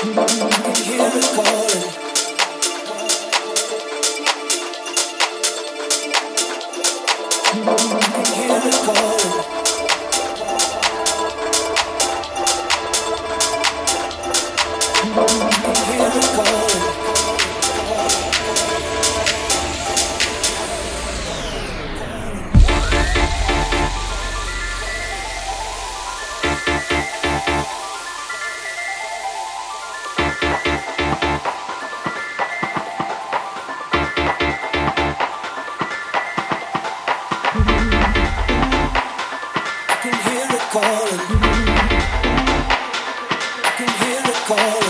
Hear it calling. call.